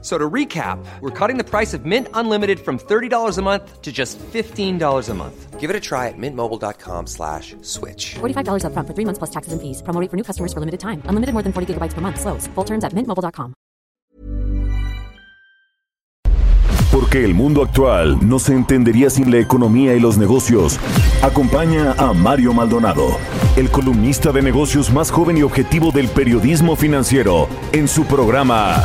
So to recap, we're cutting the price of Mint Unlimited from $30 a month to just $15 a month. Give it a try at mintmobile.com slash switch. $45 upfront for three months plus taxes and fees. Promo rate for new customers for limited time. Unlimited more than 40 gigabytes per month. Slows. Full terms at mintmobile.com. Porque el mundo actual no se entendería sin la economía y los negocios. Acompaña a Mario Maldonado, el columnista de negocios más joven y objetivo del periodismo financiero, en su programa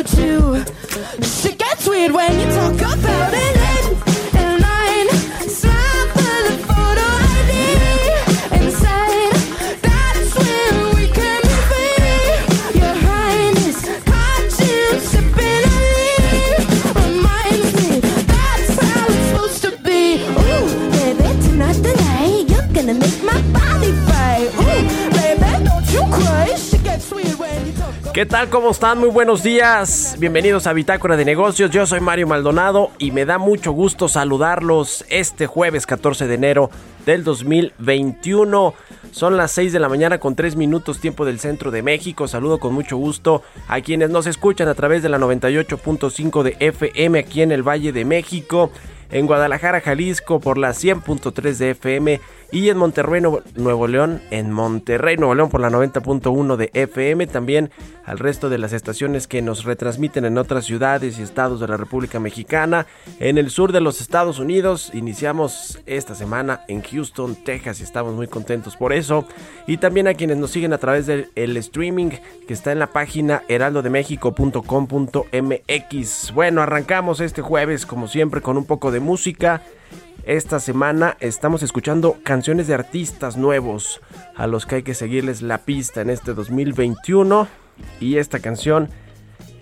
so. She gets weird when you talk about it. Tal? ¿Cómo están? Muy buenos días. Bienvenidos a Bitácora de Negocios. Yo soy Mario Maldonado y me da mucho gusto saludarlos este jueves 14 de enero del 2021. Son las 6 de la mañana con 3 minutos tiempo del centro de México. Saludo con mucho gusto a quienes nos escuchan a través de la 98.5 de FM aquí en el Valle de México en Guadalajara, Jalisco por la 100.3 de FM y en Monterrey, Nuevo León, en Monterrey, Nuevo León por la 90.1 de FM, también al resto de las estaciones que nos retransmiten en otras ciudades y estados de la República Mexicana, en el sur de los Estados Unidos. Iniciamos esta semana en Houston, Texas y estamos muy contentos por eso. Y también a quienes nos siguen a través del streaming que está en la página heraldodemexico.com.mx. Bueno, arrancamos este jueves como siempre con un poco de música. Esta semana estamos escuchando canciones de artistas nuevos a los que hay que seguirles la pista en este 2021. Y esta canción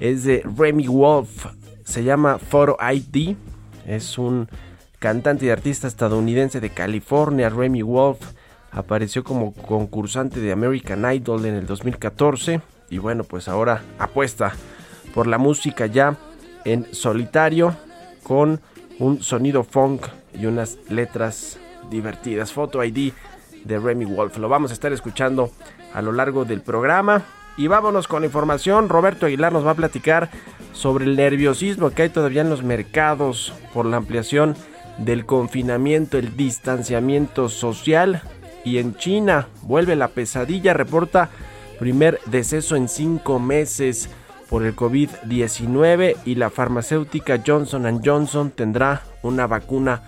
es de Remy Wolf, se llama Photo ID. Es un cantante y artista estadounidense de California. Remy Wolf apareció como concursante de American Idol en el 2014. Y bueno, pues ahora apuesta por la música ya en solitario con un sonido funk y unas letras divertidas. Photo ID de Remy Wolf. Lo vamos a estar escuchando a lo largo del programa. Y vámonos con la información. Roberto Aguilar nos va a platicar sobre el nerviosismo que hay todavía en los mercados por la ampliación del confinamiento, el distanciamiento social. Y en China vuelve la pesadilla, reporta primer deceso en cinco meses por el COVID-19 y la farmacéutica Johnson Johnson tendrá una vacuna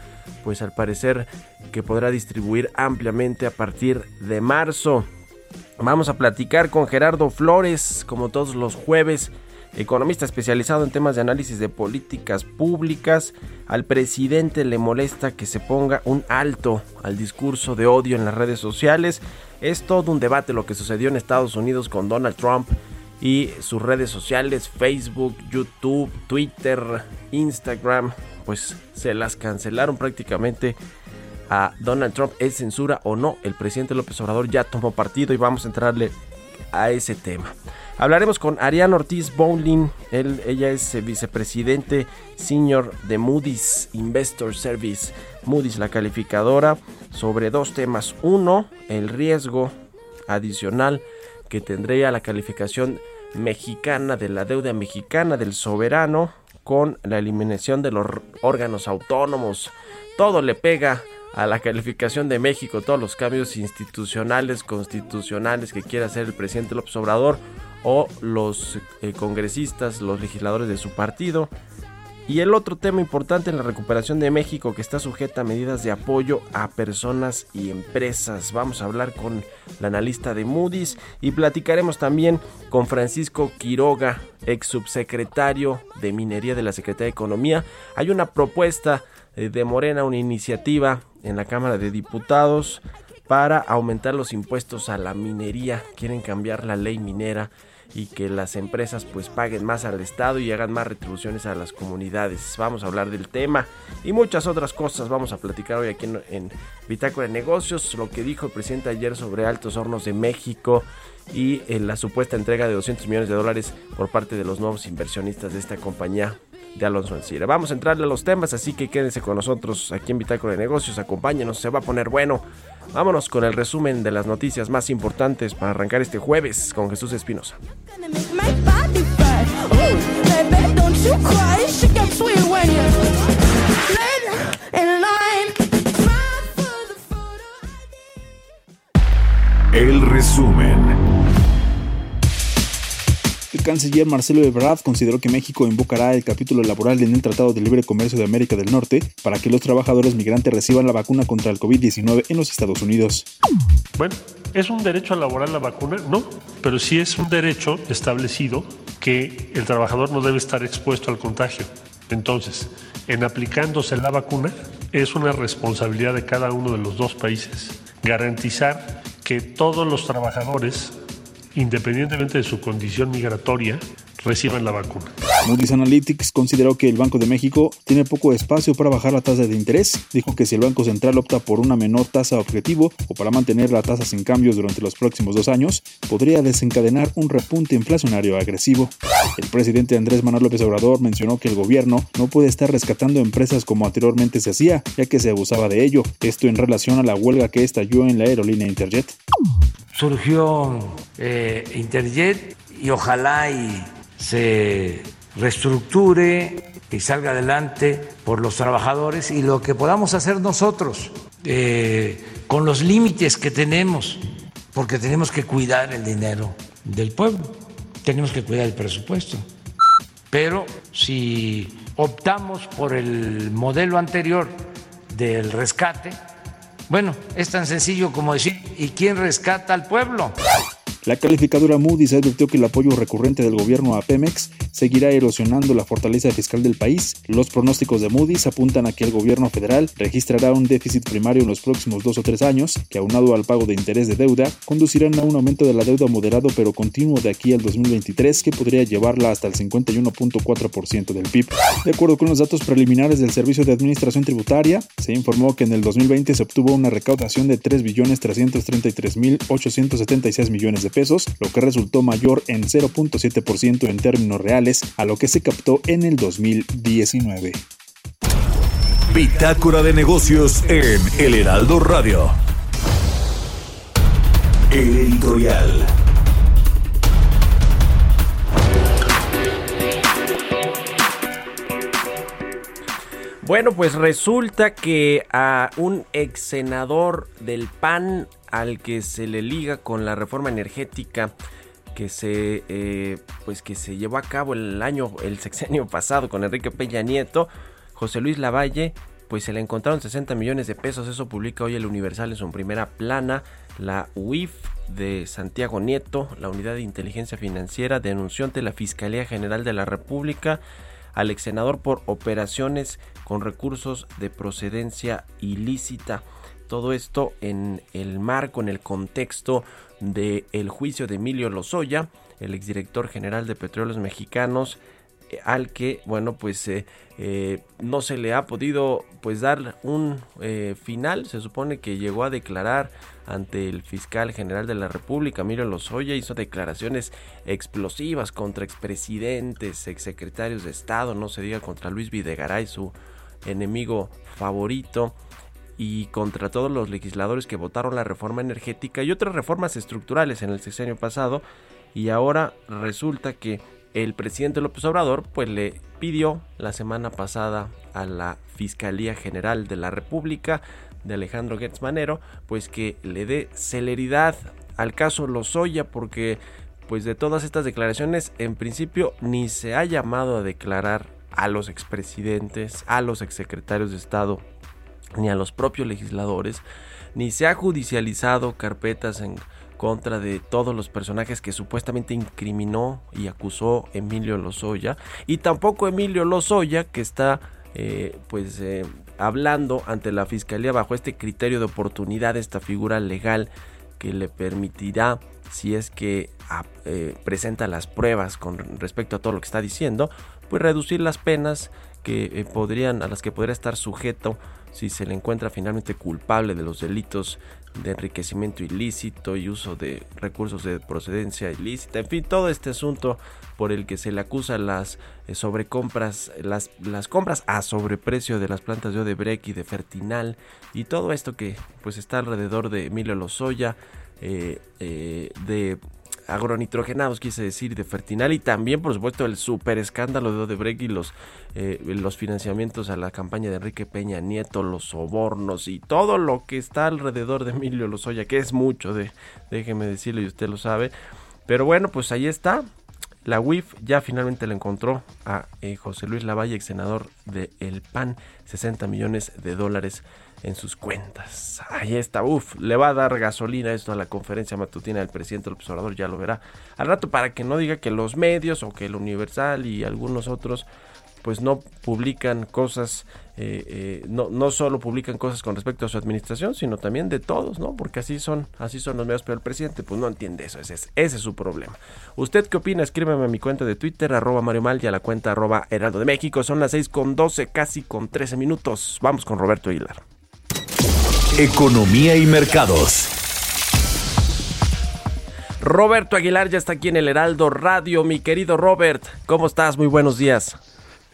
pues al parecer que podrá distribuir ampliamente a partir de marzo. Vamos a platicar con Gerardo Flores como todos los jueves economista especializado en temas de análisis de políticas públicas. Al presidente le molesta que se ponga un alto al discurso de odio en las redes sociales. Es todo un debate lo que sucedió en Estados Unidos con Donald Trump y sus redes sociales, Facebook, YouTube, Twitter, Instagram, pues se las cancelaron prácticamente a Donald Trump. ¿Es censura o no? El presidente López Obrador ya tomó partido y vamos a entrarle a ese tema. Hablaremos con Ariane Ortiz Bowling, ella es vicepresidente senior de Moody's Investor Service, Moody's la calificadora, sobre dos temas. Uno, el riesgo adicional que tendría la calificación mexicana de la deuda mexicana del soberano con la eliminación de los órganos autónomos. Todo le pega a la calificación de México, todos los cambios institucionales, constitucionales que quiera hacer el presidente López Obrador o los eh, congresistas, los legisladores de su partido. Y el otro tema importante en la recuperación de México que está sujeta a medidas de apoyo a personas y empresas. Vamos a hablar con la analista de Moody's y platicaremos también con Francisco Quiroga, ex subsecretario de Minería de la Secretaría de Economía. Hay una propuesta eh, de Morena, una iniciativa en la Cámara de Diputados para aumentar los impuestos a la minería. Quieren cambiar la ley minera y que las empresas pues paguen más al Estado y hagan más retribuciones a las comunidades. Vamos a hablar del tema y muchas otras cosas. Vamos a platicar hoy aquí en, Bitácora de Negocios, lo que dijo el presidente ayer sobre Altos Hornos de México y en la supuesta entrega de 200 millones de dólares por parte de los nuevos inversionistas de esta compañía de Alonso Ancira. Vamos a entrarle a los temas, así que quédense con nosotros aquí en Bitácora de Negocios, acompáñenos, se va a poner bueno. Vámonos con el resumen de las noticias más importantes para arrancar este jueves con Jesús Espinosa. El resumen. Canciller Marcelo Ebrard consideró que México invocará el capítulo laboral en el Tratado de Libre Comercio de América del Norte para que los trabajadores migrantes reciban la vacuna contra el COVID-19 en los Estados Unidos. Bueno, ¿es un derecho laboral la vacuna? No, pero sí es un derecho establecido que el trabajador no debe estar expuesto al contagio. Entonces, en aplicándose la vacuna, es una responsabilidad de cada uno de los dos países garantizar que todos los trabajadores independientemente de su condición migratoria, reciban la vacuna. Moody's Analytics consideró que el Banco de México tiene poco espacio para bajar la tasa de interés. Dijo que si el Banco Central opta por una menor tasa objetivo o para mantener la tasa sin cambios durante los próximos dos años, podría desencadenar un repunte inflacionario agresivo. El presidente Andrés Manuel López Obrador mencionó que el gobierno no puede estar rescatando empresas como anteriormente se hacía, ya que se abusaba de ello. Esto en relación a la huelga que estalló en la aerolínea Interjet surgió eh, Interjet y ojalá y se reestructure y salga adelante por los trabajadores y lo que podamos hacer nosotros eh, con los límites que tenemos, porque tenemos que cuidar el dinero del pueblo, tenemos que cuidar el presupuesto. Pero si optamos por el modelo anterior del rescate, bueno, es tan sencillo como decir, ¿y quién rescata al pueblo? La calificadora Moody's advirtió que el apoyo recurrente del gobierno a Pemex seguirá erosionando la fortaleza fiscal del país. Los pronósticos de Moody's apuntan a que el gobierno federal registrará un déficit primario en los próximos dos o tres años, que aunado al pago de interés de deuda, conducirán a un aumento de la deuda moderado pero continuo de aquí al 2023 que podría llevarla hasta el 51.4% del PIB. De acuerdo con los datos preliminares del Servicio de Administración Tributaria, se informó que en el 2020 se obtuvo una recaudación de 3.333.876 millones de pesos, lo que resultó mayor en 0.7% en términos reales a lo que se captó en el 2019. Bitácora de negocios en El Heraldo Radio. El editorial. Bueno, pues resulta que a un ex senador del PAN al que se le liga con la reforma energética que se eh, pues que se llevó a cabo el año el sexenio pasado con Enrique Peña Nieto, José Luis Lavalle, pues se le encontraron 60 millones de pesos, eso publica hoy el Universal en su primera plana, la UIF de Santiago Nieto, la Unidad de Inteligencia Financiera denunció ante la Fiscalía General de la República al ex senador por operaciones con recursos de procedencia ilícita. Todo esto en el marco, en el contexto del el juicio de Emilio Lozoya, el exdirector general de Petróleos Mexicanos, eh, al que, bueno, pues eh, eh, no se le ha podido pues dar un final. Se supone que llegó a declarar ante el fiscal general de la República, Emilio Lozoya, hizo declaraciones explosivas contra expresidentes, exsecretarios de Estado, no se diga contra Luis Videgaray, su enemigo favorito y contra todos los legisladores que votaron la reforma energética y otras reformas estructurales en el sexenio pasado y ahora resulta que el presidente López Obrador pues le pidió la semana pasada a la Fiscalía General de la República de Alejandro Gertz pues que le dé celeridad al caso Lozoya porque pues de todas estas declaraciones en principio ni se ha llamado a declarar a los expresidentes, a los exsecretarios de Estado, ni a los propios legisladores, ni se ha judicializado carpetas en contra de todos los personajes que supuestamente incriminó y acusó Emilio Lozoya, y tampoco Emilio Lozoya que está eh, pues eh, hablando ante la fiscalía bajo este criterio de oportunidad, esta figura legal que le permitirá si es que ah, eh, presenta las pruebas con respecto a todo lo que está diciendo, pues reducir las penas que podrían a las que podría estar sujeto si se le encuentra finalmente culpable de los delitos de enriquecimiento ilícito y uso de recursos de procedencia ilícita, en fin, todo este asunto por el que se le acusa las eh, sobrecompras, las, las compras a sobreprecio de las plantas de Odebrecht y de Fertinal y todo esto que pues está alrededor de Emilio Lozoya, eh, eh, de agronitrogenados, quise decir, de Fertinal y también, por supuesto, el super escándalo de Odebrecht y los, eh, los financiamientos a la campaña de Enrique Peña Nieto, los sobornos y todo lo que está alrededor de Emilio Lozoya, que es mucho, de, déjeme decirlo y usted lo sabe. Pero bueno, pues ahí está. La UIF ya finalmente le encontró a eh, José Luis Lavalle, ex senador de El PAN, 60 millones de dólares en sus cuentas. Ahí está, uff, le va a dar gasolina esto a la conferencia matutina del presidente del observador, ya lo verá al rato para que no diga que los medios o que el Universal y algunos otros pues no publican cosas, eh, eh, no, no solo publican cosas con respecto a su administración, sino también de todos, ¿no? Porque así son, así son los medios, pero el presidente pues no entiende eso, ese es, ese es su problema. ¿Usted qué opina? Escríbeme a mi cuenta de Twitter, arroba Mario Mal y a la cuenta arroba Heraldo de México. Son las 6 con 12, casi con 13 minutos. Vamos con Roberto Aguilar. Economía y mercados. Roberto Aguilar ya está aquí en el Heraldo Radio. Mi querido Robert, ¿cómo estás? Muy buenos días.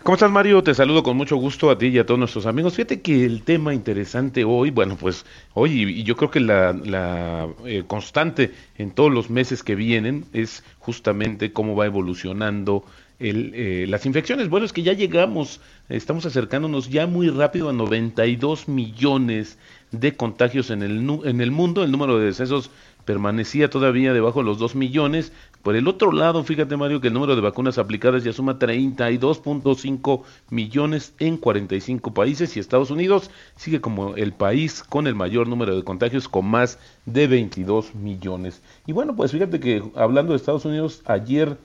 ¿Cómo estás, Mario? Te saludo con mucho gusto a ti y a todos nuestros amigos. Fíjate que el tema interesante hoy, bueno, pues hoy, y yo creo que la, eh, constante en todos los meses que vienen es justamente cómo va evolucionando el, eh, las infecciones. Bueno, es que ya llegamos, estamos acercándonos ya muy rápido a 92 millones de contagios en el, en el mundo. El número de decesos permanecía todavía debajo de los 2 millones. Por el otro lado, fíjate Mario que el número de vacunas aplicadas ya suma 32.5 millones en 45 países y Estados Unidos sigue como el país con el mayor número de contagios con más de 22 millones. Y bueno, pues fíjate que hablando de Estados Unidos, ayer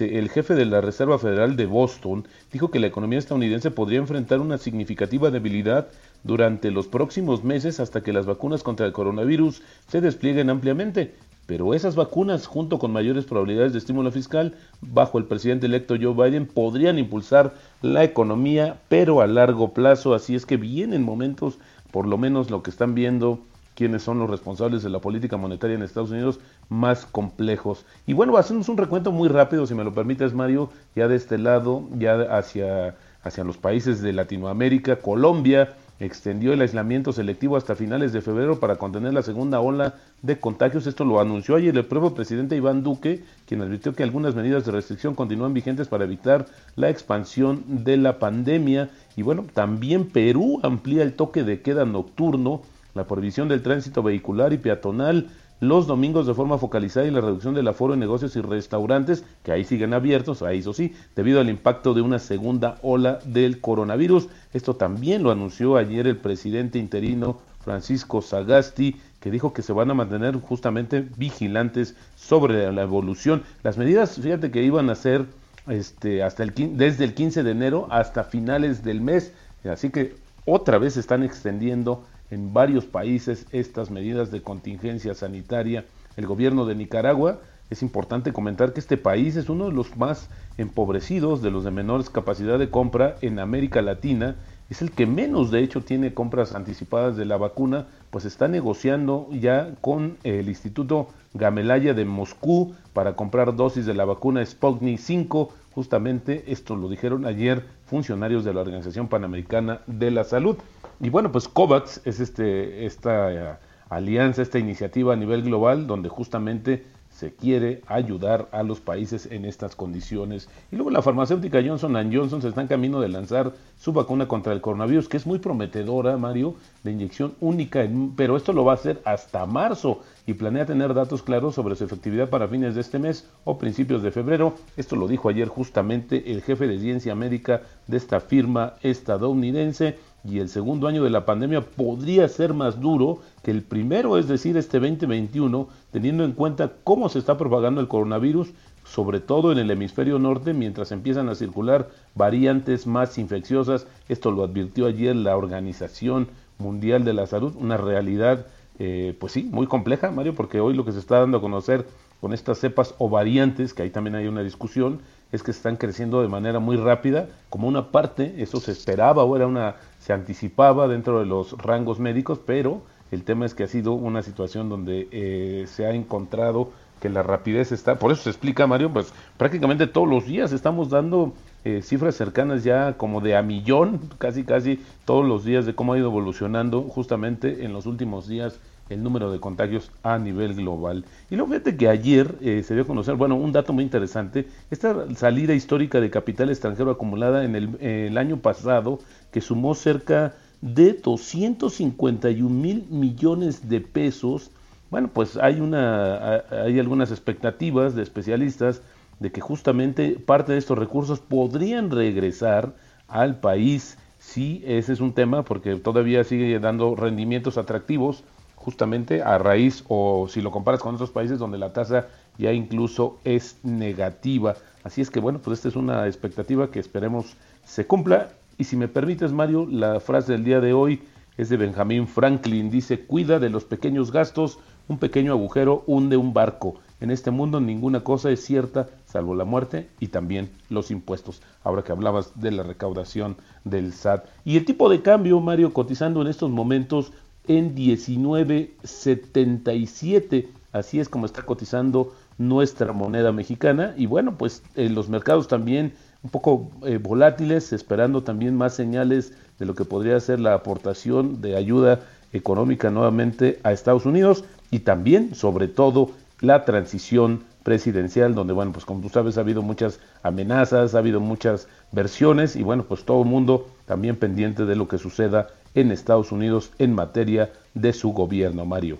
el jefe de la Reserva Federal de Boston dijo que la economía estadounidense podría enfrentar una significativa debilidad durante los próximos meses hasta que las vacunas contra el coronavirus se desplieguen ampliamente. Pero esas vacunas, junto con mayores probabilidades de estímulo fiscal, bajo el presidente electo Joe Biden, podrían impulsar la economía, pero a largo plazo. Así es que vienen momentos, por lo menos lo que están viendo quienes son los responsables de la política monetaria en Estados Unidos más complejos. Y bueno, hacemos un recuento muy rápido, si me lo permites, Mario, ya de este lado, ya hacia, hacia los países de Latinoamérica, Colombia extendió el aislamiento selectivo hasta finales de febrero para contener la segunda ola de contagios. Esto lo anunció ayer el propio presidente Iván Duque, quien advirtió que algunas medidas de restricción continúan vigentes para evitar la expansión de la pandemia. Y bueno, también Perú amplía el toque de queda nocturno la prohibición del tránsito vehicular y peatonal los domingos de forma focalizada y la reducción del aforo en negocios y restaurantes, que ahí siguen abiertos, ahí eso sí, debido al impacto de una segunda ola del coronavirus. Esto también lo anunció ayer el presidente interino Francisco Sagasti, que dijo que se van a mantener justamente vigilantes sobre la evolución. Las medidas, fíjate que iban a ser este, hasta el, desde el 15 de enero hasta finales del mes, así que otra vez se están extendiendo en varios países estas medidas de contingencia sanitaria. El gobierno de Nicaragua, es importante comentar que este país es uno de los más empobrecidos, de los de menores capacidad de compra en América Latina, es el que menos de hecho tiene compras anticipadas de la vacuna, pues está negociando ya con el Instituto Gamelaya de Moscú para comprar dosis de la vacuna Sputnik 5. Justamente esto lo dijeron ayer funcionarios de la Organización Panamericana de la Salud. Y bueno, pues COVAX es este, esta eh, alianza, esta iniciativa a nivel global donde justamente se quiere ayudar a los países en estas condiciones. Y luego la farmacéutica Johnson Johnson se está en camino de lanzar su vacuna contra el coronavirus, que es muy prometedora, Mario, de inyección única, pero esto lo va a hacer hasta marzo y planea tener datos claros sobre su efectividad para fines de este mes o principios de febrero. Esto lo dijo ayer justamente el jefe de ciencia médica de esta firma estadounidense y el segundo año de la pandemia podría ser más duro que el primero, es decir, este 2021, teniendo en cuenta cómo se está propagando el coronavirus, sobre todo en el hemisferio norte, mientras empiezan a circular variantes más infecciosas. Esto lo advirtió ayer la Organización Mundial de la Salud, una realidad, eh, pues sí, muy compleja, Mario, porque hoy lo que se está dando a conocer con estas cepas o variantes, que ahí también hay una discusión, es que están creciendo de manera muy rápida, como una parte, eso se esperaba o era una, se anticipaba dentro de los rangos médicos, pero el tema es que ha sido una situación donde eh, se ha encontrado que la rapidez está, por eso se explica Mario, pues prácticamente todos los días estamos dando eh, cifras cercanas ya como de a millón, casi casi todos los días de cómo ha ido evolucionando justamente en los últimos días el número de contagios a nivel global. Y luego fíjate que ayer eh, se dio a conocer, bueno, un dato muy interesante, esta salida histórica de capital extranjero acumulada en el, el año pasado, que sumó cerca de 251 mil millones de pesos. Bueno, pues hay, una, hay algunas expectativas de especialistas de que justamente parte de estos recursos podrían regresar al país. Sí, ese es un tema porque todavía sigue dando rendimientos atractivos justamente a raíz o si lo comparas con otros países donde la tasa ya incluso es negativa. Así es que bueno, pues esta es una expectativa que esperemos se cumpla y si me permites, Mario, la frase del día de hoy es de Benjamin Franklin. Dice, cuida de los pequeños gastos, un pequeño agujero hunde un barco. En este mundo ninguna cosa es cierta, salvo la muerte y también los impuestos. Ahora que hablabas de la recaudación del SAT. Y el tipo de cambio, Mario, cotizando en estos momentos en 19.77. Así es como está cotizando nuestra moneda mexicana. Y bueno, pues en los mercados también un poco eh, volátiles, esperando también más señales de lo que podría ser la aportación de ayuda económica nuevamente a Estados Unidos y también, sobre todo, la transición presidencial, donde, bueno, pues como tú sabes, ha habido muchas amenazas, ha habido muchas versiones y, bueno, pues todo el mundo también pendiente de lo que suceda en Estados Unidos en materia de su gobierno, Mario.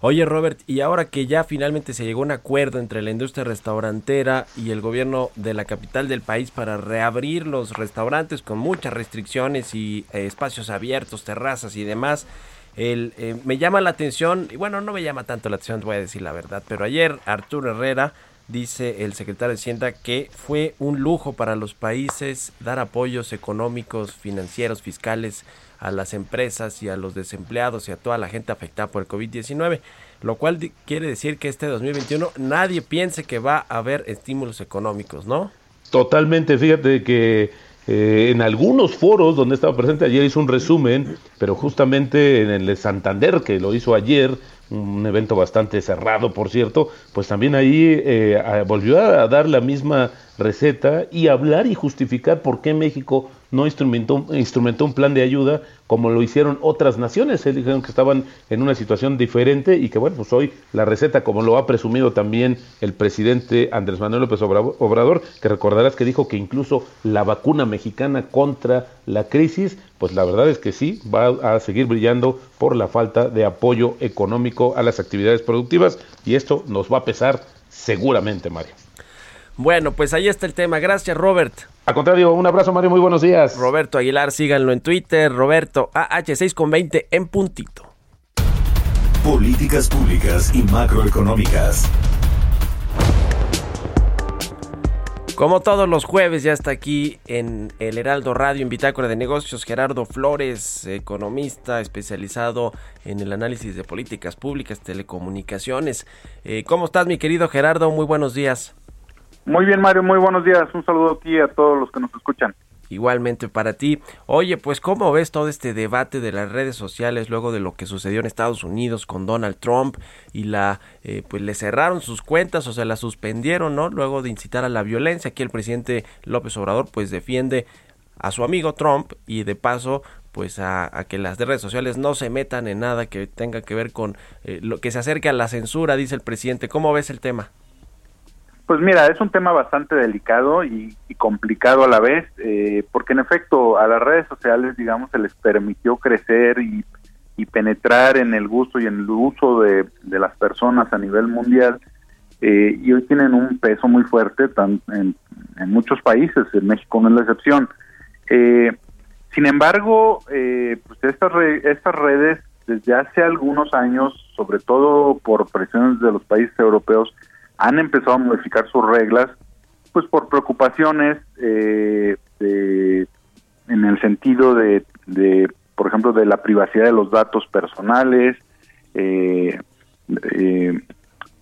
Oye Robert, y ahora que ya finalmente se llegó a un acuerdo entre la industria restaurantera y el gobierno de la capital del país para reabrir los restaurantes con muchas restricciones y eh, espacios abiertos, terrazas y demás, el, eh, me llama la atención, y bueno, no me llama tanto la atención, voy a decir la verdad, pero ayer Arturo Herrera, dice el secretario de Hacienda, que fue un lujo para los países dar apoyos económicos, financieros, fiscales a las empresas y a los desempleados y a toda la gente afectada por el COVID-19, lo cual quiere decir que este 2021 nadie piense que va a haber estímulos económicos, ¿no? Totalmente, fíjate que eh, en algunos foros donde estaba presente ayer hizo un resumen, pero justamente en el de Santander, que lo hizo ayer, un evento bastante cerrado, por cierto, pues también ahí eh, volvió a dar la misma receta y hablar y justificar por qué México no instrumentó, instrumentó un plan de ayuda como lo hicieron otras naciones. Él dijeron que estaban en una situación diferente y que bueno, pues hoy la receta, como lo ha presumido también el presidente Andrés Manuel López Obrador, que recordarás que dijo que incluso la vacuna mexicana contra la crisis, pues la verdad es que sí, va a seguir brillando por la falta de apoyo económico a las actividades productivas y esto nos va a pesar seguramente, Mario. Bueno, pues ahí está el tema. Gracias, Robert. Al contrario, un abrazo, Mario. Muy buenos días. Roberto Aguilar, síganlo en Twitter. Roberto AH6 con 20 en puntito. Políticas públicas y macroeconómicas. Como todos los jueves, ya está aquí en el Heraldo Radio, en Bitácora de Negocios, Gerardo Flores, economista especializado en el análisis de políticas públicas, telecomunicaciones. Eh, ¿Cómo estás, mi querido Gerardo? Muy buenos días. Muy bien, Mario, muy buenos días. Un saludo aquí a todos los que nos escuchan. Igualmente para ti. Oye, pues ¿cómo ves todo este debate de las redes sociales luego de lo que sucedió en Estados Unidos con Donald Trump y la, eh, pues le cerraron sus cuentas o se la suspendieron, ¿no? Luego de incitar a la violencia. Aquí el presidente López Obrador pues defiende a su amigo Trump y de paso pues a, que las redes sociales no se metan en nada que tenga que ver con eh, lo que se acerque a la censura, dice el presidente. ¿Cómo ves el tema? Pues mira, es un tema bastante delicado y, complicado a la vez, eh, porque en efecto a las redes sociales, digamos, se les permitió crecer y, penetrar en el gusto y en el uso de, las personas a nivel mundial, eh, y hoy tienen un peso muy fuerte en, en, muchos países, en México no es la excepción. Eh, sin embargo, eh, pues estas, estas redes desde hace algunos años, sobre todo por presiones de los países europeos, han empezado a modificar sus reglas, pues por preocupaciones eh, en el sentido de, por ejemplo, de la privacidad de los datos personales eh,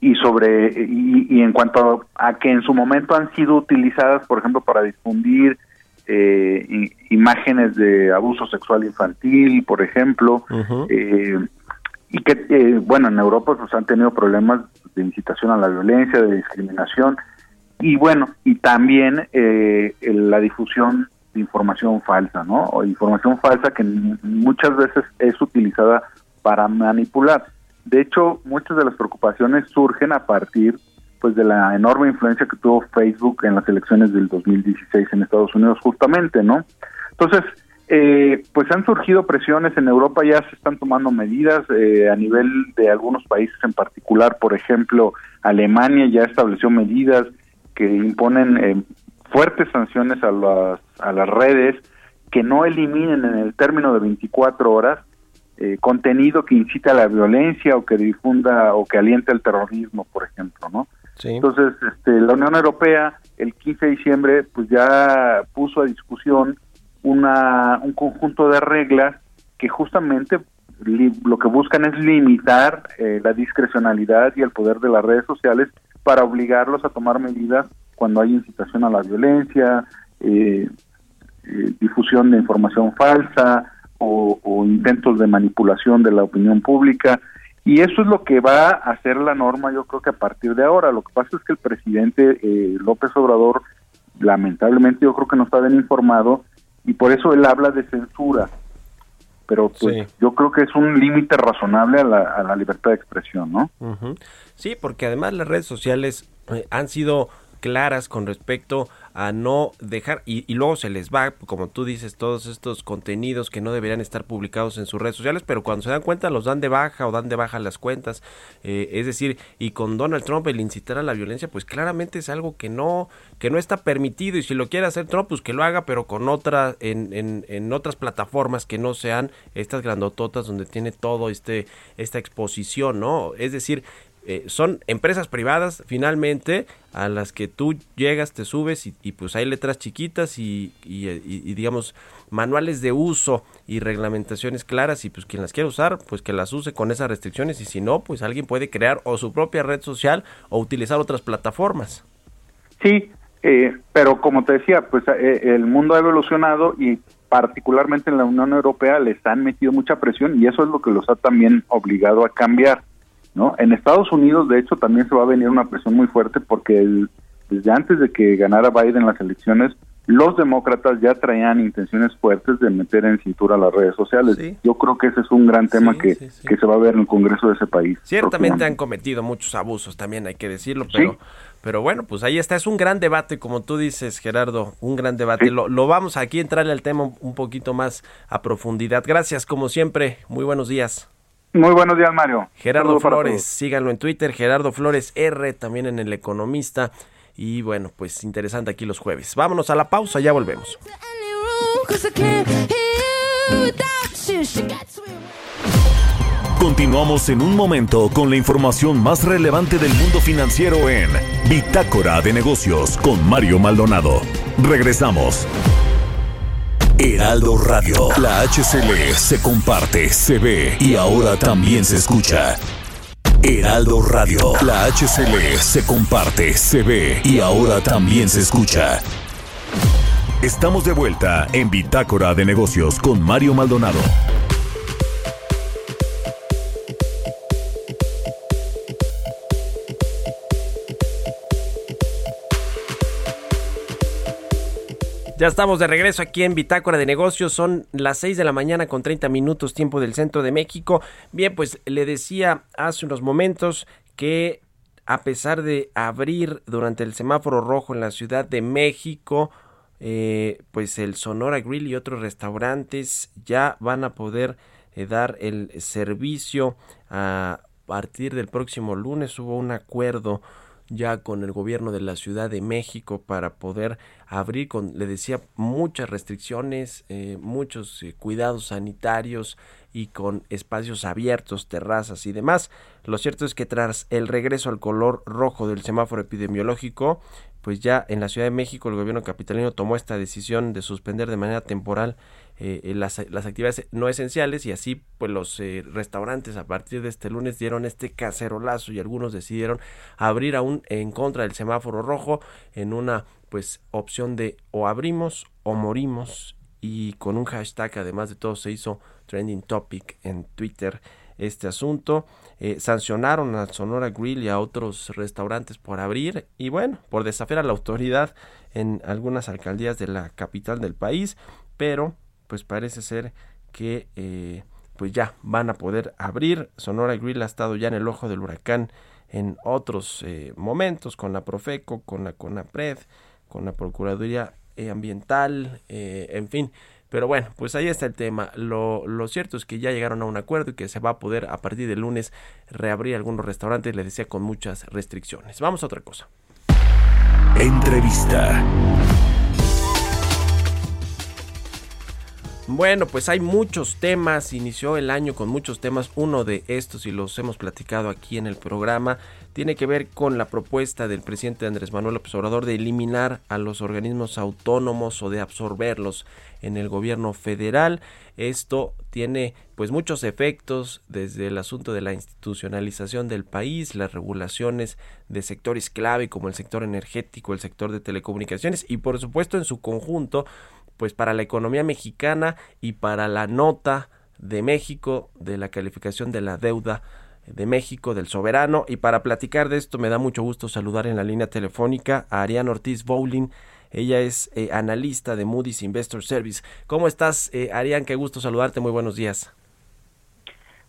y sobre y, en cuanto a que en su momento han sido utilizadas, por ejemplo, para difundir eh, imágenes de abuso sexual infantil, por ejemplo, eh, y que, eh, bueno, en Europa pues han tenido problemas de incitación a la violencia, de discriminación, y bueno, y también eh, la difusión de información falsa, ¿no? Información falsa que muchas veces es utilizada para manipular. De hecho, muchas de las preocupaciones surgen a partir pues de la enorme influencia que tuvo Facebook en las elecciones del 2016 en Estados Unidos justamente, ¿no? Entonces, eh, pues han surgido presiones en Europa, ya se están tomando medidas eh, a nivel de algunos países en particular, por ejemplo, Alemania ya estableció medidas que imponen eh, fuertes sanciones a las, a las redes que no eliminen en el término de 24 horas eh, contenido que incita a la violencia o que difunda o que aliente el terrorismo, por ejemplo, ¿no? Entonces, este, la Unión Europea el 15 de diciembre pues ya puso a discusión una, un conjunto de reglas que justamente lo que buscan es limitar eh, la discrecionalidad y el poder de las redes sociales para obligarlos a tomar medidas cuando hay incitación a la violencia, eh, eh, difusión de información falsa o, o, intentos de manipulación de la opinión pública. Y eso es lo que va a hacer la norma, yo creo que a partir de ahora. Lo que pasa es que el presidente eh, López Obrador, lamentablemente, yo creo que no está bien informado y por eso él habla de censura. Pero pues yo creo que es un límite razonable a la, a la, libertad de expresión, ¿no? Sí, porque además las redes sociales eh, han sido claras con respecto a no dejar y, luego se les va, como tú dices, todos estos contenidos que no deberían estar publicados en sus redes sociales, pero cuando se dan cuenta los dan de baja o dan de baja las cuentas. Eh, es decir, y con Donald Trump el incitar a la violencia, pues claramente es algo que no que no está permitido y si lo quiere hacer Trump, pues que lo haga, pero con otra en, en, en otras plataformas que no sean estas grandototas donde tiene todo este esta exposición, ¿no? Es decir, eh, son empresas privadas finalmente a las que tú llegas, te subes y, pues hay letras chiquitas y, y, digamos manuales de uso y reglamentaciones claras y pues quien las quiera usar pues que las use con esas restricciones y si no pues alguien puede crear o su propia red social o utilizar otras plataformas. Sí, eh, pero como te decía pues eh, el mundo ha evolucionado y particularmente en la Unión Europea les han metido mucha presión y eso es lo que los ha también obligado a cambiar. ¿No? En Estados Unidos, de hecho, también se va a venir una presión muy fuerte porque desde antes de que ganara Biden las elecciones, los demócratas ya traían intenciones fuertes de meter en cintura las redes sociales. Yo creo que ese es un gran tema que, que, se va a ver en el Congreso de ese país. Ciertamente han cometido muchos abusos, también hay que decirlo, pero, pero bueno, pues ahí está. Es un gran debate, como tú dices, Gerardo, un gran debate. Lo, lo vamos aquí a entrarle al tema un poquito más a profundidad. Gracias, como siempre. Muy buenos días. Muy buenos días, Mario. Gerardo Flores, síganlo en Twitter, Gerardo Flores R, también en El Economista. Y bueno, pues interesante aquí los jueves. Vámonos a la pausa, ya volvemos. Continuamos en un momento con la información más relevante del mundo financiero en Bitácora de Negocios con Mario Maldonado. Regresamos. Heraldo Radio. La HCL se comparte, se ve y ahora también se escucha. Heraldo Radio. La HCL se comparte, se ve y ahora también se escucha. Estamos de vuelta en Bitácora de Negocios con Mario Maldonado. Ya estamos de regreso aquí en Bitácora de Negocios. Son las 6 de la mañana con 30 minutos tiempo del centro de México. Bien, pues le decía hace unos momentos que a pesar de abrir durante el semáforo rojo en la Ciudad de México, eh, pues el Sonora Grill y otros restaurantes ya van a poder eh, dar el servicio a partir del próximo lunes. Hubo un acuerdo ya con el gobierno de la Ciudad de México para poder abrir con, le decía, muchas restricciones, eh, muchos eh, cuidados sanitarios y con espacios abiertos, terrazas y demás. Lo cierto es que tras el regreso al color rojo del semáforo epidemiológico, pues ya en la Ciudad de México el gobierno capitalino tomó esta decisión de suspender de manera temporal eh, las, las, actividades no esenciales y así pues los eh, restaurantes a partir de este lunes dieron este cacerolazo y algunos decidieron abrir aún en contra del semáforo rojo en una pues opción de o abrimos o morimos y con un hashtag además de todo se hizo trending topic en Twitter este asunto. Eh, sancionaron a Sonora Grill y a otros restaurantes por abrir y bueno, por desafiar a la autoridad en algunas alcaldías de la capital del país, pero pues parece ser que eh, pues ya van a poder abrir. Sonora Grill ha estado ya en el ojo del huracán en otros eh, momentos con la Profeco, con la CONAPRED, con la Procuraduría Ambiental, en fin. Pero bueno, pues ahí está el tema. Lo, lo, cierto es que ya llegaron a un acuerdo y que se va a poder a partir del lunes reabrir algunos restaurantes, les decía, con muchas restricciones. Vamos a otra cosa. Entrevista. Bueno, pues hay muchos temas, inició el año con muchos temas, uno de estos y los hemos platicado aquí en el programa, tiene que ver con la propuesta del presidente Andrés Manuel López Obrador de eliminar a los organismos autónomos o de absorberlos en el gobierno federal. Esto tiene pues muchos efectos desde el asunto de la institucionalización del país, las regulaciones de sectores clave como el sector energético, el sector de telecomunicaciones y por supuesto en su conjunto pues para la economía mexicana y para la nota de México de la calificación de la deuda de México, del soberano. Y para platicar de esto me da mucho gusto saludar en la línea telefónica a Ariane Ortiz Bowling. Ella es eh, analista de Moody's Investor Service. ¿Cómo estás, eh, Ariane? Qué gusto saludarte. Muy buenos días.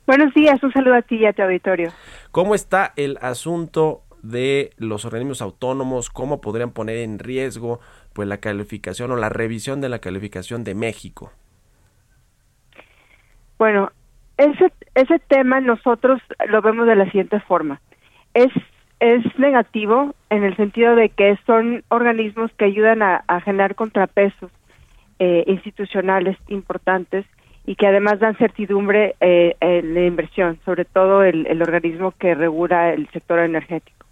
Buenos días. Un saludo a ti y a tu auditorio. ¿Cómo está el asunto de los organismos autónomos? ¿Cómo podrían poner en riesgo pues la calificación o la revisión de la calificación de México? Bueno, ese, ese tema nosotros lo vemos de la siguiente forma. Es, es negativo en el sentido de que son organismos que ayudan a, generar contrapesos eh, institucionales importantes y que además dan certidumbre eh, en la inversión, sobre todo el, el organismo que regula el sector energético.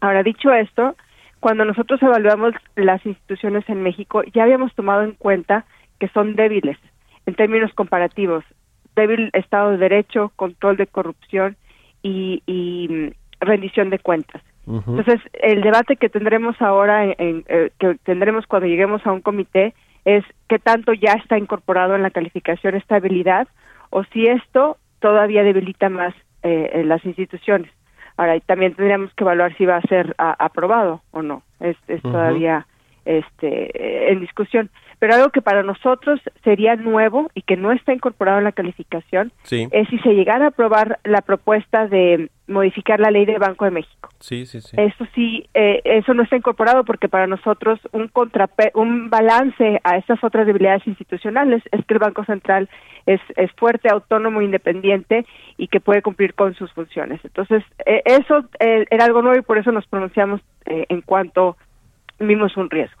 Ahora, dicho esto, cuando nosotros evaluamos las instituciones en México, ya habíamos tomado en cuenta que son débiles en términos comparativos, débil Estado de Derecho, control de corrupción y, mm, rendición de cuentas. Entonces, el debate que tendremos ahora, en, eh, que tendremos cuando lleguemos a un comité, es qué tanto ya está incorporado en la calificación estabilidad o si esto todavía debilita más eh, las instituciones. Ahora, también tendríamos que evaluar si va a ser aprobado o no. Es, todavía este, en discusión. Pero algo que para nosotros sería nuevo y que no está incorporado en la calificación es si se llegara a aprobar la propuesta de modificar la ley del Banco de México. Sí, sí, sí. Eso sí, eh, eso no está incorporado porque para nosotros un un balance a estas otras debilidades institucionales es que el Banco Central es, es fuerte, autónomo, independiente y que puede cumplir con sus funciones. Entonces, eh, eso eh, era algo nuevo y por eso nos pronunciamos en cuanto vimos un riesgo.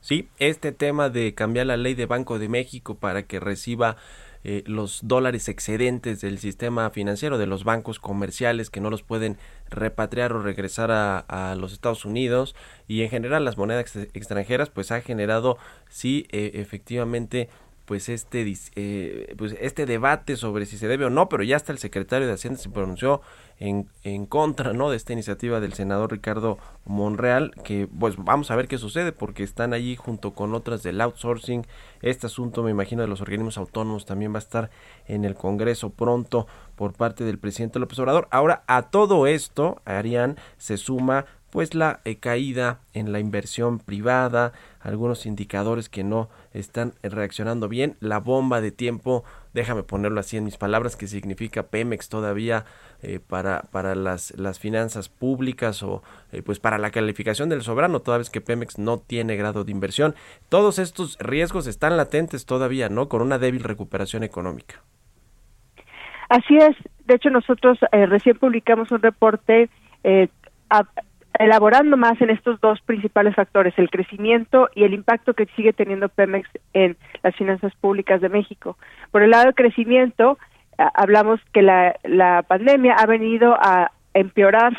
Sí, este tema de cambiar la ley de Banco de México para que reciba eh, los dólares excedentes del sistema financiero de los bancos comerciales que no los pueden repatriar o regresar a, los Estados Unidos y en general las monedas extranjeras pues ha generado sí eh, efectivamente pues este eh, pues este debate sobre si se debe o no pero ya hasta el secretario de Hacienda se pronunció en, en contra ¿no? de esta iniciativa del senador Ricardo Monreal, que pues vamos a ver qué sucede, porque están allí junto con otras del outsourcing. Este asunto, me imagino, de los organismos autónomos también va a estar en el Congreso pronto por parte del presidente López Obrador. Ahora, a todo esto, Arián, se suma pues la eh, caída en la inversión privada, algunos indicadores que no están reaccionando bien, la bomba de tiempo, déjame ponerlo así en mis palabras, que significa Pemex todavía eh, para, para las, las finanzas públicas o eh, pues para la calificación del soberano, toda vez que Pemex no tiene grado de inversión. Todos estos riesgos están latentes todavía, ¿no? Con una débil recuperación económica. Así es. De hecho, nosotros recién publicamos un reporte a, elaborando más en estos dos principales factores, el crecimiento y el impacto que sigue teniendo Pemex en las finanzas públicas de México. Por el lado del crecimiento, hablamos que la, la pandemia ha venido a empeorar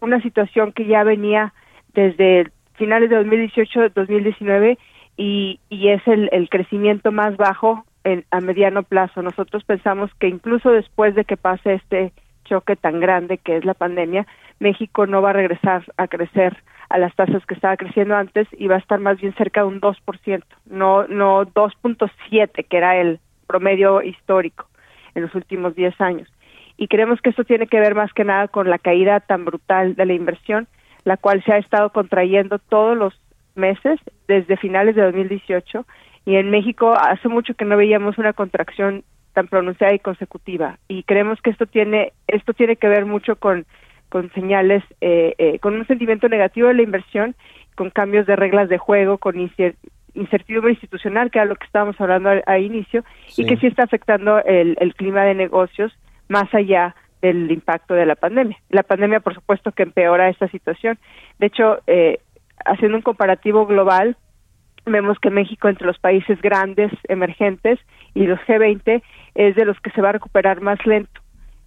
una situación que ya venía desde finales de 2018-2019 y, y es el, el crecimiento más bajo en, a mediano plazo. Nosotros pensamos que incluso después de que pase este choque tan grande que es la pandemia, México no va a regresar a crecer a las tasas que estaba creciendo antes y va a estar más bien cerca de un 2%, no no 2.7 que era el promedio histórico en los últimos 10 años. Y creemos que esto tiene que ver más que nada con la caída tan brutal de la inversión, la cual se ha estado contrayendo todos los meses desde finales de 2018 y en México hace mucho que no veíamos una contracción tan pronunciada y consecutiva y creemos que esto tiene esto tiene que ver mucho con con señales eh, eh, con un sentimiento negativo de la inversión con cambios de reglas de juego con incertidumbre institucional que era lo que estábamos hablando a, inicio y que sí está afectando el, el clima de negocios más allá del impacto de la pandemia. La pandemia por supuesto que empeora esta situación. De hecho eh, haciendo un comparativo global vemos que México entre los países grandes emergentes y los G20 es de los que se va a recuperar más lento.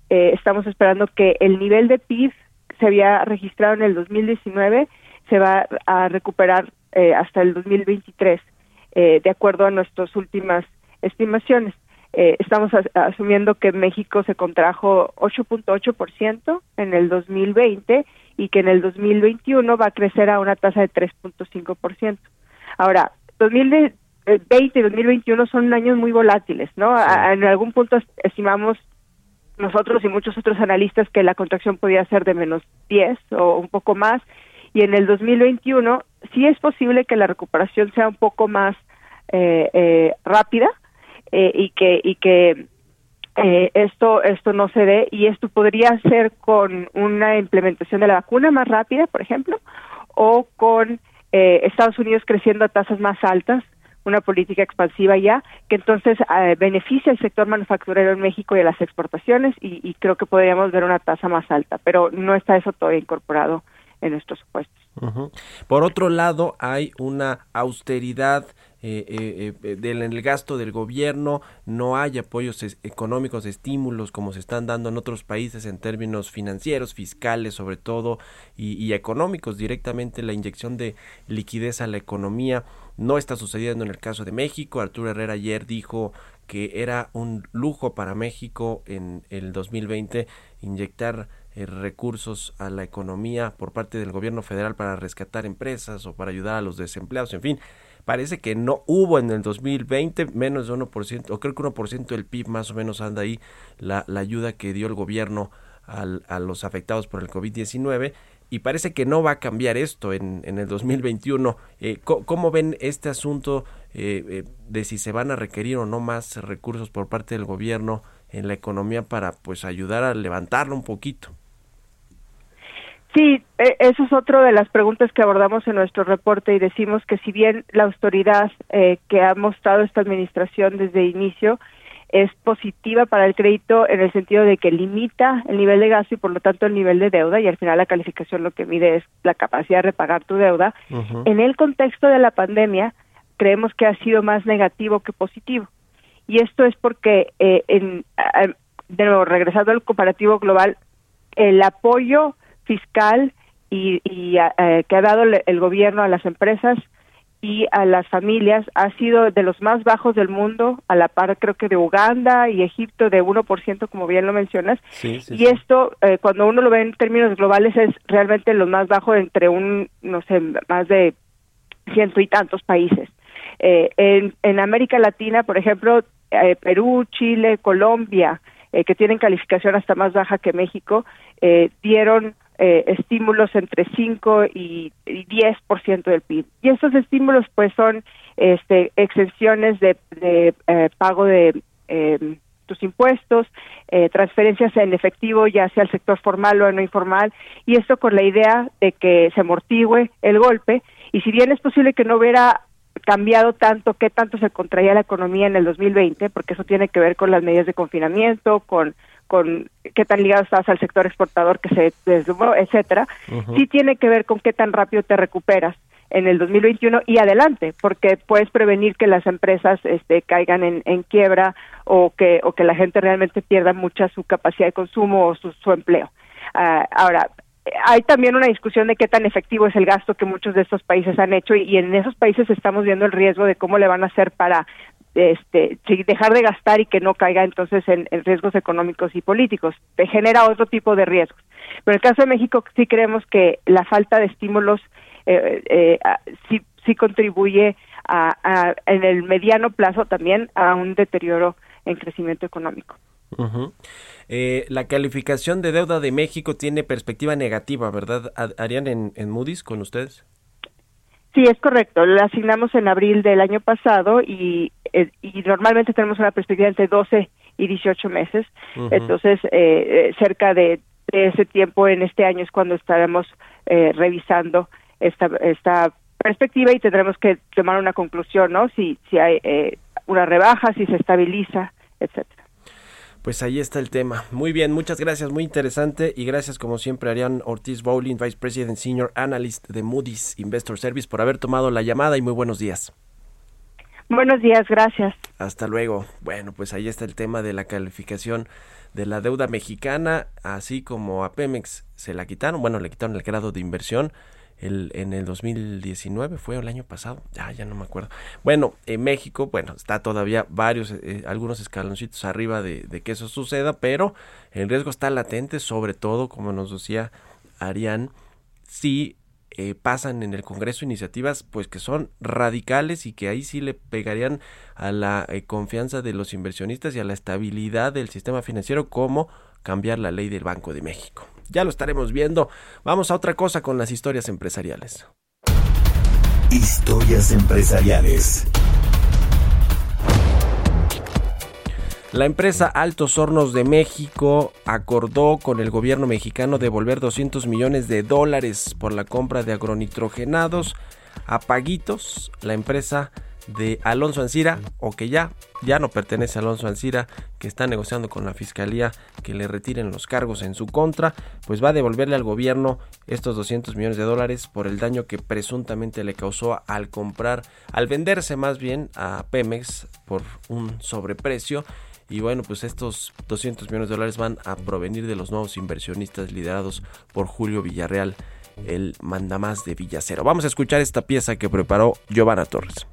Eh, estamos esperando que el nivel de PIB se había registrado en el 2019 se va a recuperar eh, hasta el 2023, eh, de acuerdo a nuestras últimas estimaciones. Eh, estamos asumiendo que México se contrajo 8.8% en el 2020 y que en el 2021 va a crecer a una tasa de 3.5%. Ahora, 2020 y 2021 son años muy volátiles, ¿no? en algún punto estimamos nosotros y muchos otros analistas que la contracción podía ser de menos 10 o un poco más, y en el 2021 sí es posible que la recuperación sea un poco más eh, eh, rápida eh, y que y que esto esto no se dé. Y esto podría ser con una implementación de la vacuna más rápida, por ejemplo, o con eh, Estados Unidos creciendo a tasas más altas, una política expansiva ya, que entonces eh, beneficia al sector manufacturero en México y a las exportaciones y, creo que podríamos ver una tasa más alta, pero no está eso todavía incorporado en nuestros supuestos. Por otro lado, hay una austeridad eh, eh, eh del, en el gasto del gobierno, no hay apoyos económicos, estímulos como se están dando en otros países en términos financieros, fiscales sobre todo, y, económicos, directamente la inyección de liquidez a la economía no está sucediendo en el caso de México. Arturo Herrera ayer dijo que era un lujo para México en el 2020 inyectar recursos a la economía por parte del gobierno federal para rescatar empresas o para ayudar a los desempleados, en fin, parece que no hubo en el 2020 menos de 1%, o creo que 1% del PIB más o menos anda ahí la, ayuda que dio el gobierno a los afectados por el COVID-19 y parece que no va a cambiar esto en, en el 2021. Eh, ¿cómo, ven este asunto eh, eh, de si se van a requerir o no más recursos por parte del gobierno en la economía para pues ayudar a levantarlo un poquito? Sí, e, eso es otra de las preguntas que abordamos en nuestro reporte y decimos que si bien la autoridad eh, que ha mostrado esta administración desde inicio es positiva para el crédito en el sentido de que limita el nivel de gasto y por lo tanto el nivel de deuda y al final la calificación lo que mide es la capacidad de repagar tu deuda. En el contexto de la pandemia creemos que ha sido más negativo que positivo y esto es porque eh, en, de nuevo regresando al comparativo global el apoyo fiscal y, eh, que ha dado el gobierno a las empresas y a las familias ha sido de los más bajos del mundo, a la par creo que de Uganda y Egipto de 1%, como bien lo mencionas. y esto, eh, cuando uno lo ve en términos globales, es realmente lo más bajo entre un, no sé, más de ciento y tantos países. Eh, en, en América Latina, por ejemplo, Perú, Chile, Colombia, que tienen calificación hasta más baja que México, dieron eh, estímulos entre 5 y, y 10% del PIB. Y estos estímulos pues son este, exenciones de, de eh, pago de eh, tus impuestos, eh, transferencias en efectivo ya sea al sector formal o no informal, y esto con la idea de que se amortigüe el golpe, y si bien es posible que no hubiera cambiado tanto, qué tanto se contraía la economía en el 2020, porque eso tiene que ver con las medidas de confinamiento, con con qué tan ligado estás al sector exportador que se desdobló, etcétera, sí tiene que ver con qué tan rápido te recuperas en el 2021 y adelante, porque puedes prevenir que las empresas este, caigan en, en quiebra o que o que la gente realmente pierda mucha su capacidad de consumo o su, su empleo. Ah, ahora, hay también una discusión de qué tan efectivo es el gasto que muchos de estos países han hecho y, y en esos países estamos viendo el riesgo de cómo le van a hacer para este, dejar de gastar y que no caiga entonces en, en, riesgos económicos y políticos. Te genera otro tipo de riesgos. Pero en el caso de México sí creemos que la falta de estímulos eh, eh, sí, sí contribuye a, a, en el mediano plazo también a un deterioro en crecimiento económico. Uh -huh. eh, la calificación de deuda de México tiene perspectiva negativa, ¿verdad? ¿Harían en, en Moody's con ustedes? Sí, es correcto. Lo asignamos en abril del año pasado y, eh, y normalmente tenemos una perspectiva entre 12 y 18 meses. Uh -huh. Entonces, eh, cerca de, de, ese tiempo en este año es cuando estaremos eh, revisando esta, esta perspectiva y tendremos que tomar una conclusión, ¿no? Si, si hay eh, una rebaja, si se estabiliza, etcétera. Pues ahí está el tema. Muy bien, muchas gracias, muy interesante. Y gracias, como siempre, Arián Ortiz Bowling, Vice President Senior Analyst de Moody's Investor Service, por haber tomado la llamada y muy buenos días. Buenos días, gracias. Hasta luego. Bueno, pues ahí está el tema de la calificación de la deuda mexicana, así como a Pemex se la quitaron, bueno, le quitaron el grado de inversión el, en el 2019 fue el año pasado, ya, ya no me acuerdo. Bueno, en México, bueno, está todavía varios, eh, algunos escaloncitos arriba de, de, que eso suceda, pero el riesgo está latente, sobre todo, como nos decía Arián, si eh, pasan en el Congreso iniciativas pues que son radicales y que ahí sí le pegarían a la eh, confianza de los inversionistas y a la estabilidad del sistema financiero como cambiar la ley del Banco de México. Ya lo estaremos viendo. Vamos a otra cosa con las historias empresariales. Historias empresariales. La empresa Altos Hornos de México acordó con el gobierno mexicano devolver 200 millones de dólares por la compra de agronitrogenados a Paguitos, la empresa de Alonso Ancira, o que ya, ya no pertenece a Alonso Ancira, que está negociando con la fiscalía que le retiren los cargos en su contra, pues va a devolverle al gobierno estos 200 millones de dólares por el daño que presuntamente le causó al comprar, al venderse más bien a Pemex por un sobreprecio. Y bueno, pues estos 200 millones de dólares van a provenir de los nuevos inversionistas liderados por Julio Villarreal, el mandamás de Villacero. Vamos a escuchar esta pieza que preparó Giovanna Torres.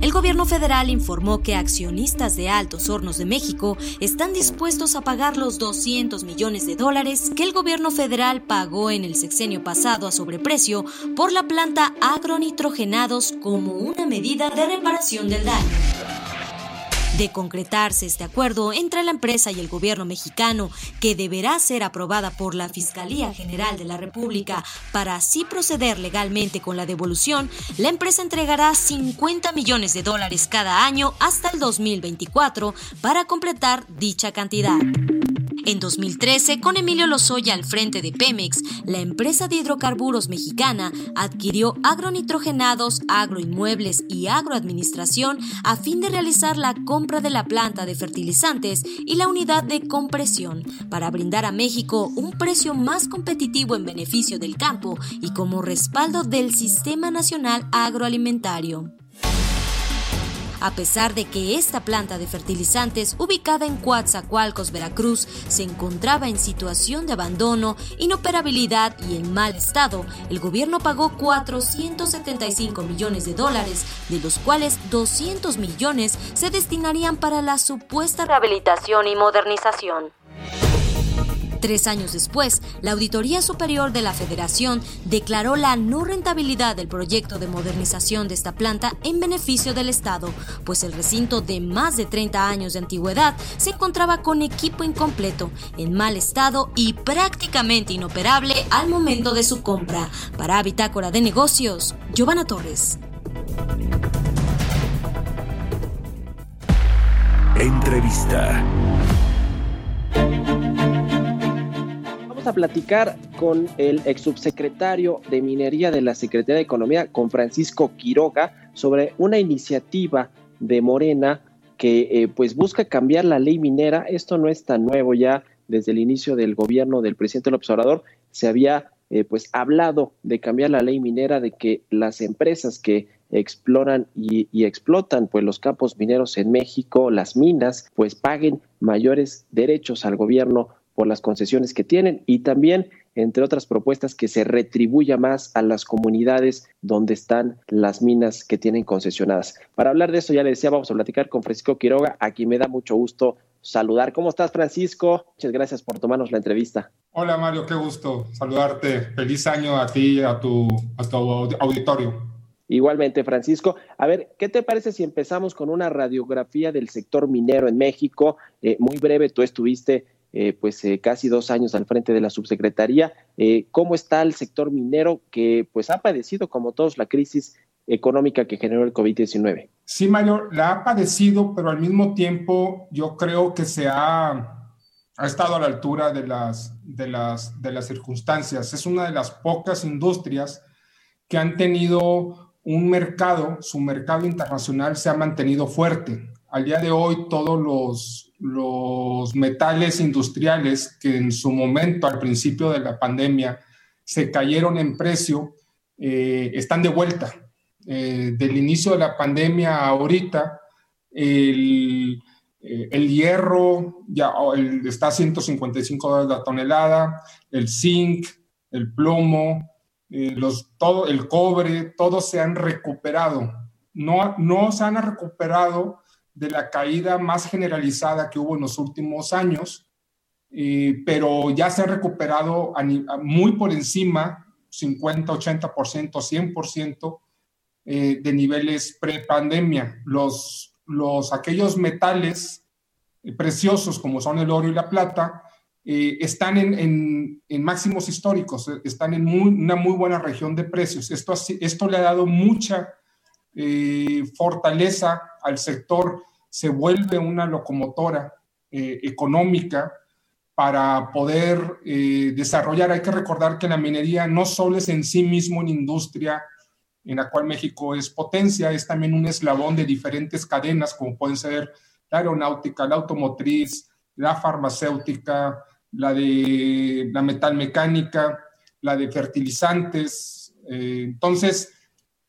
El gobierno federal informó que accionistas de Altos Hornos de México están dispuestos a pagar los 200 millones de dólares que el gobierno federal pagó en el sexenio pasado a sobreprecio por la planta agronitrogenados como una medida de reparación del daño. De concretarse este acuerdo entre la empresa y el gobierno mexicano, que deberá ser aprobada por la Fiscalía General de la República para así proceder legalmente con la devolución, la empresa entregará 50 millones de dólares cada año hasta el 2024 para completar dicha cantidad. En 2013, con Emilio Lozoya al frente de Pemex, la empresa de hidrocarburos mexicana adquirió agronitrogenados, agroinmuebles y agroadministración a fin de realizar la compra de la planta de fertilizantes y la unidad de compresión para brindar a México un precio más competitivo en beneficio del campo y como respaldo del Sistema Nacional Agroalimentario. A pesar de que esta planta de fertilizantes, ubicada en Coatzacoalcos, Veracruz, se encontraba en situación de abandono, inoperabilidad y en mal estado, el gobierno pagó 475 millones de dólares, de los cuales 200 millones se destinarían para la supuesta rehabilitación y modernización. Tres años después, la Auditoría Superior de la Federación declaró la no rentabilidad del proyecto de modernización de esta planta en beneficio del Estado, pues el recinto de más de 30 años de antigüedad se encontraba con equipo incompleto, en mal estado y prácticamente inoperable al momento de su compra. Para Bitácora de Negocios, Giovanna Torres. Entrevista. A platicar con el ex subsecretario de Minería de la Secretaría de Economía, con Francisco Quiroga, sobre una iniciativa de Morena que eh, pues busca cambiar la ley minera. Esto no es tan nuevo ya desde el inicio del gobierno del presidente López Obrador se había eh, pues hablado de cambiar la ley minera, de que las empresas que exploran y, y, explotan pues los campos mineros en México, las minas, pues paguen mayores derechos al gobierno por las concesiones que tienen y también entre otras propuestas que se retribuya más a las comunidades donde están las minas que tienen concesionadas. Para hablar de eso ya le decía, vamos a platicar con Francisco Quiroga, a quien me da mucho gusto saludar. ¿Cómo estás, Francisco? Muchas gracias por tomarnos la entrevista. Hola, Mario, qué gusto saludarte. Feliz año a ti y a tu, a tu auditorio. Igualmente, Francisco. A ver, ¿qué te parece si empezamos con una radiografía del sector minero en México? Eh, muy breve, tú estuviste eh, pues eh, casi dos años al frente de la subsecretaría. Eh, ¿Cómo está el sector minero que pues ha padecido, como todos, la crisis económica que generó el COVID-19? Sí, Mario, la ha padecido, pero al mismo tiempo yo creo que se ha, ha estado a la altura de las, de, las, de las circunstancias. Es una de las pocas industrias que han tenido un mercado, su mercado internacional se ha mantenido fuerte. Al día de hoy todos los, los metales industriales que en su momento, al principio de la pandemia, se cayeron en precio, eh, están de vuelta. Eh, del inicio de la pandemia ahorita, el, eh, el hierro ya el, está a 155 dólares la tonelada, el zinc, el plomo, los, todo, el cobre, todos se han recuperado. No, no se han recuperado de la caída más generalizada que hubo en los últimos años, eh, pero ya se ha recuperado muy por encima, 50, 80%, 100% eh, de niveles pre-pandemia. Los, los, aquellos metales eh, preciosos como son el oro y la plata, eh, están en, en, máximos históricos, están en una muy buena región de precios. Esto, esto le ha dado mucha fortaleza al sector se vuelve una locomotora eh, económica para poder eh, desarrollar. Hay que recordar que la minería no solo es en sí mismo una industria en la cual México es potencia, es también un eslabón de diferentes cadenas, como pueden ser la aeronáutica, la automotriz, la farmacéutica, la de la metalmecánica, la de fertilizantes. Eh, entonces,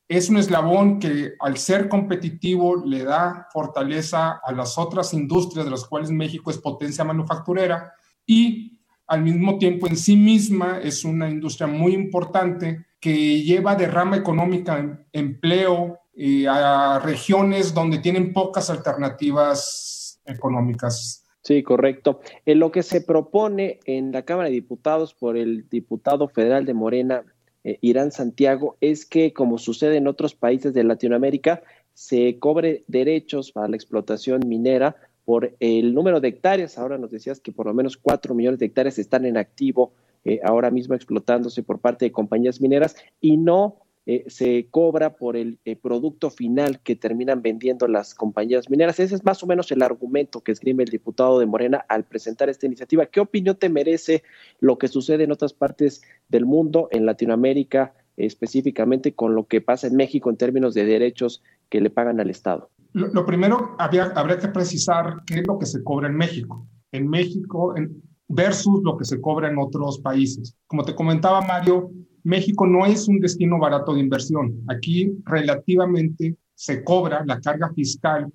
es un eslabón que al ser competitivo le da fortaleza a las otras industrias de las cuales México es potencia manufacturera y al mismo tiempo en sí misma es una industria muy importante que lleva de rama económica empleo eh, a regiones donde tienen pocas alternativas económicas. Sí, correcto. Lo que se propone en la Cámara de Diputados por el diputado federal de Morena, eh, Irán Santiago es que, como sucede en otros países de Latinoamérica, se cobre derechos para la explotación minera por el número de hectáreas. Ahora nos decías que por lo menos cuatro millones de hectáreas están en activo eh, ahora mismo explotándose por parte de compañías mineras y no eh, se cobra por el eh, producto final que terminan vendiendo las compañías mineras. Ese es más o menos el argumento que esgrime el diputado de Morena al presentar esta iniciativa. ¿Qué opinión te merece lo que sucede en otras partes del mundo, en Latinoamérica, específicamente con lo que pasa en México en términos de derechos que le pagan al Estado? Lo, primero, habría, habría, que precisar qué es lo que se cobra en México. En México en, versus lo que se cobra en otros países. Como te comentaba Mario, México no es un destino barato de inversión. Aquí relativamente se cobra, la carga fiscal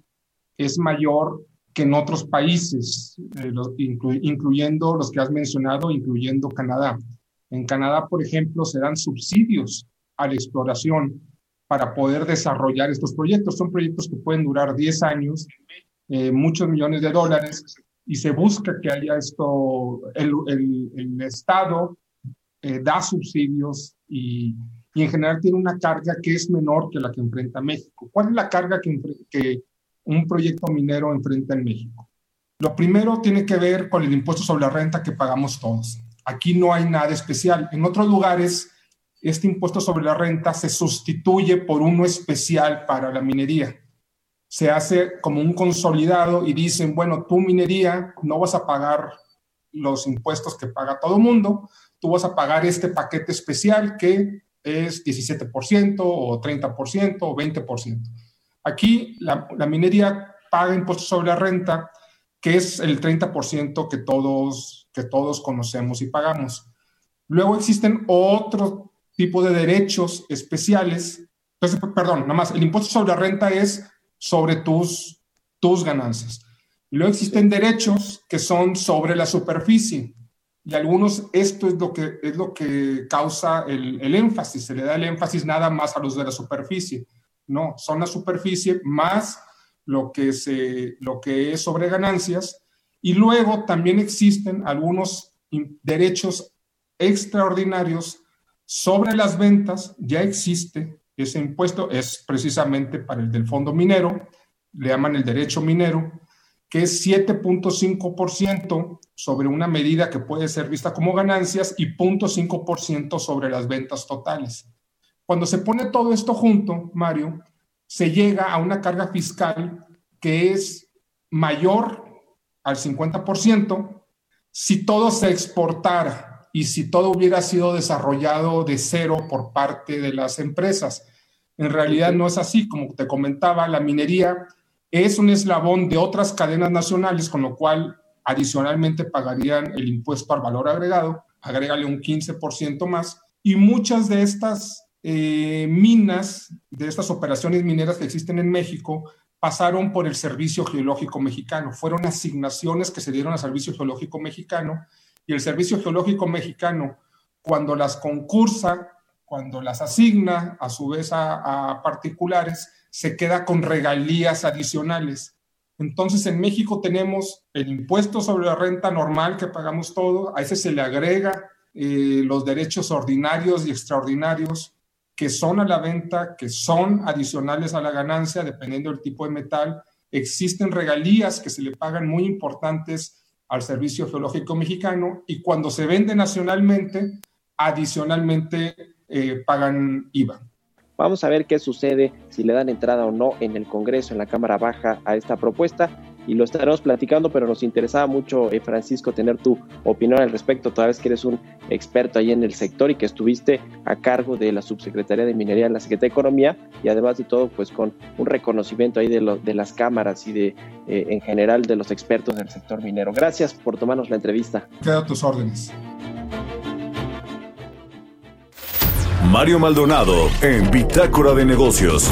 es mayor que en otros países, eh, incluyendo los que has mencionado, incluyendo Canadá. En Canadá, por ejemplo, se dan subsidios a la exploración para poder desarrollar estos proyectos. Son proyectos que pueden durar 10 años, eh, muchos millones de dólares, y se busca que haya esto, el, el, Estado eh, da subsidios y, y, en general tiene una carga que es menor que la que enfrenta México. ¿Cuál es la carga que, que un proyecto minero enfrenta en México? Lo primero tiene que ver con el impuesto sobre la renta que pagamos todos. Aquí no hay nada especial. En otros lugares, este impuesto sobre la renta se sustituye por uno especial para la minería. Se hace como un consolidado y dicen, bueno, tu minería no vas a pagar los impuestos que paga todo el mundo, tú vas a pagar este paquete especial que es 17% o 30% o 20%. Aquí la, la minería paga impuestos sobre la renta que es el 30% que todos, que todos conocemos y pagamos. Luego existen otro tipo de derechos especiales. Entonces, perdón, nada más, el impuesto sobre la renta es sobre tus, tus ganancias. Luego existen derechos que son sobre la superficie. Y algunos, esto es lo que, es lo que causa el, el énfasis. Se le da el énfasis nada más a los de la superficie. No, son la superficie más lo que, se, lo que es sobre ganancias. Y luego también existen algunos derechos extraordinarios sobre las ventas. Ya existe ese impuesto, es precisamente para el del fondo minero, le llaman el derecho minero, que es 7.5% sobre una medida que puede ser vista como ganancias y 0.5% sobre las ventas totales. Cuando se pone todo esto junto, Mario, se llega a una carga fiscal que es mayor al 50% si todo se exportara y si todo hubiera sido desarrollado de cero por parte de las empresas. En realidad no es así, como te comentaba, la minería es un eslabón de otras cadenas nacionales, con lo cual adicionalmente pagarían el impuesto al valor agregado, agrégale un 15% más, y muchas de estas eh, minas de estas operaciones mineras que existen en México pasaron por el Servicio Geológico Mexicano. Fueron asignaciones que se dieron al Servicio Geológico Mexicano y el Servicio Geológico Mexicano, cuando las concursa, cuando las asigna a su vez a, a particulares, se queda con regalías adicionales. Entonces en México tenemos el impuesto sobre la renta normal que pagamos todo, a ese se le agrega eh, los derechos ordinarios y extraordinarios que son a la venta, que son adicionales a la ganancia, dependiendo del tipo de metal. Existen regalías que se le pagan muy importantes al Servicio Geológico Mexicano y cuando se vende nacionalmente, adicionalmente eh, pagan IVA. Vamos a ver qué sucede si le dan entrada o no en el Congreso, en la Cámara Baja, a esta propuesta y lo estaremos platicando, pero nos interesaba mucho, eh, Francisco, tener tu opinión al respecto, toda vez que eres un experto ahí en el sector y que estuviste a cargo de la Subsecretaría de Minería en la Secretaría de Economía y además de todo, pues con un reconocimiento ahí de, lo, de las cámaras y de, eh, en general, de los expertos del sector minero. Gracias por tomarnos la entrevista. Quedo a tus órdenes. Mario Maldonado en Bitácora de Negocios.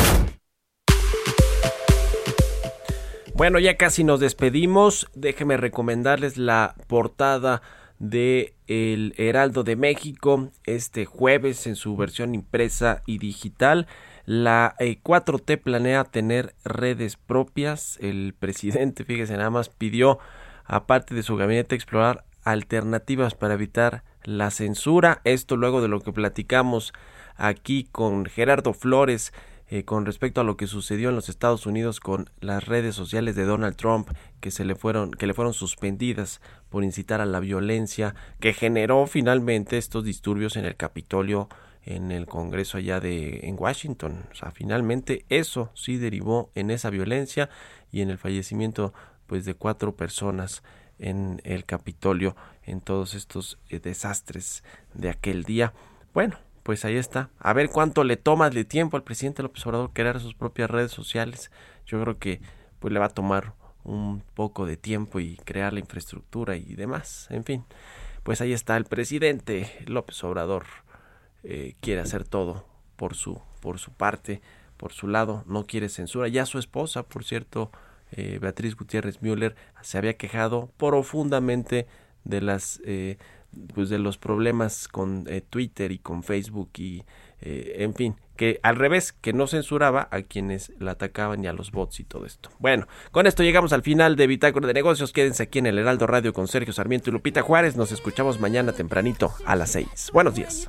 Bueno, ya casi nos despedimos. Déjenme recomendarles la portada de El Heraldo de México este jueves en su versión impresa y digital. La 4T eh, planea tener redes propias. El presidente, fíjese, nada más pidió, aparte de su gabinete, explorar alternativas para evitar la censura. Esto luego de lo que platicamos aquí con Gerardo Flores eh, con respecto a lo que sucedió en los Estados Unidos con las redes sociales de Donald Trump que se le fueron que le fueron suspendidas por incitar a la violencia que generó finalmente estos disturbios en el Capitolio en el Congreso allá de en Washington. O sea, finalmente eso sí derivó en esa violencia y en el fallecimiento pues de cuatro personas en el Capitolio en todos estos eh, desastres de aquel día. Bueno, pues ahí está. A ver cuánto le toma de tiempo al presidente López Obrador crear sus propias redes sociales. Yo creo que pues le va a tomar un poco de tiempo y crear la infraestructura y demás. En fin, pues ahí está el presidente López Obrador. Eh, quiere hacer todo por su, por su parte, por su lado, no quiere censura. Ya su esposa, por cierto, eh, Beatriz Gutiérrez Müller, se había quejado profundamente de las eh, pues de los problemas con eh, Twitter y con Facebook y eh, en fin, que al revés, que no censuraba a quienes la atacaban y a los bots y todo esto. Bueno, con esto llegamos al final de Bitácora de Negocios. Quédense aquí en el Heraldo Radio con Sergio Sarmiento y Lupita Juárez. Nos escuchamos mañana tempranito a las 6. Buenos días.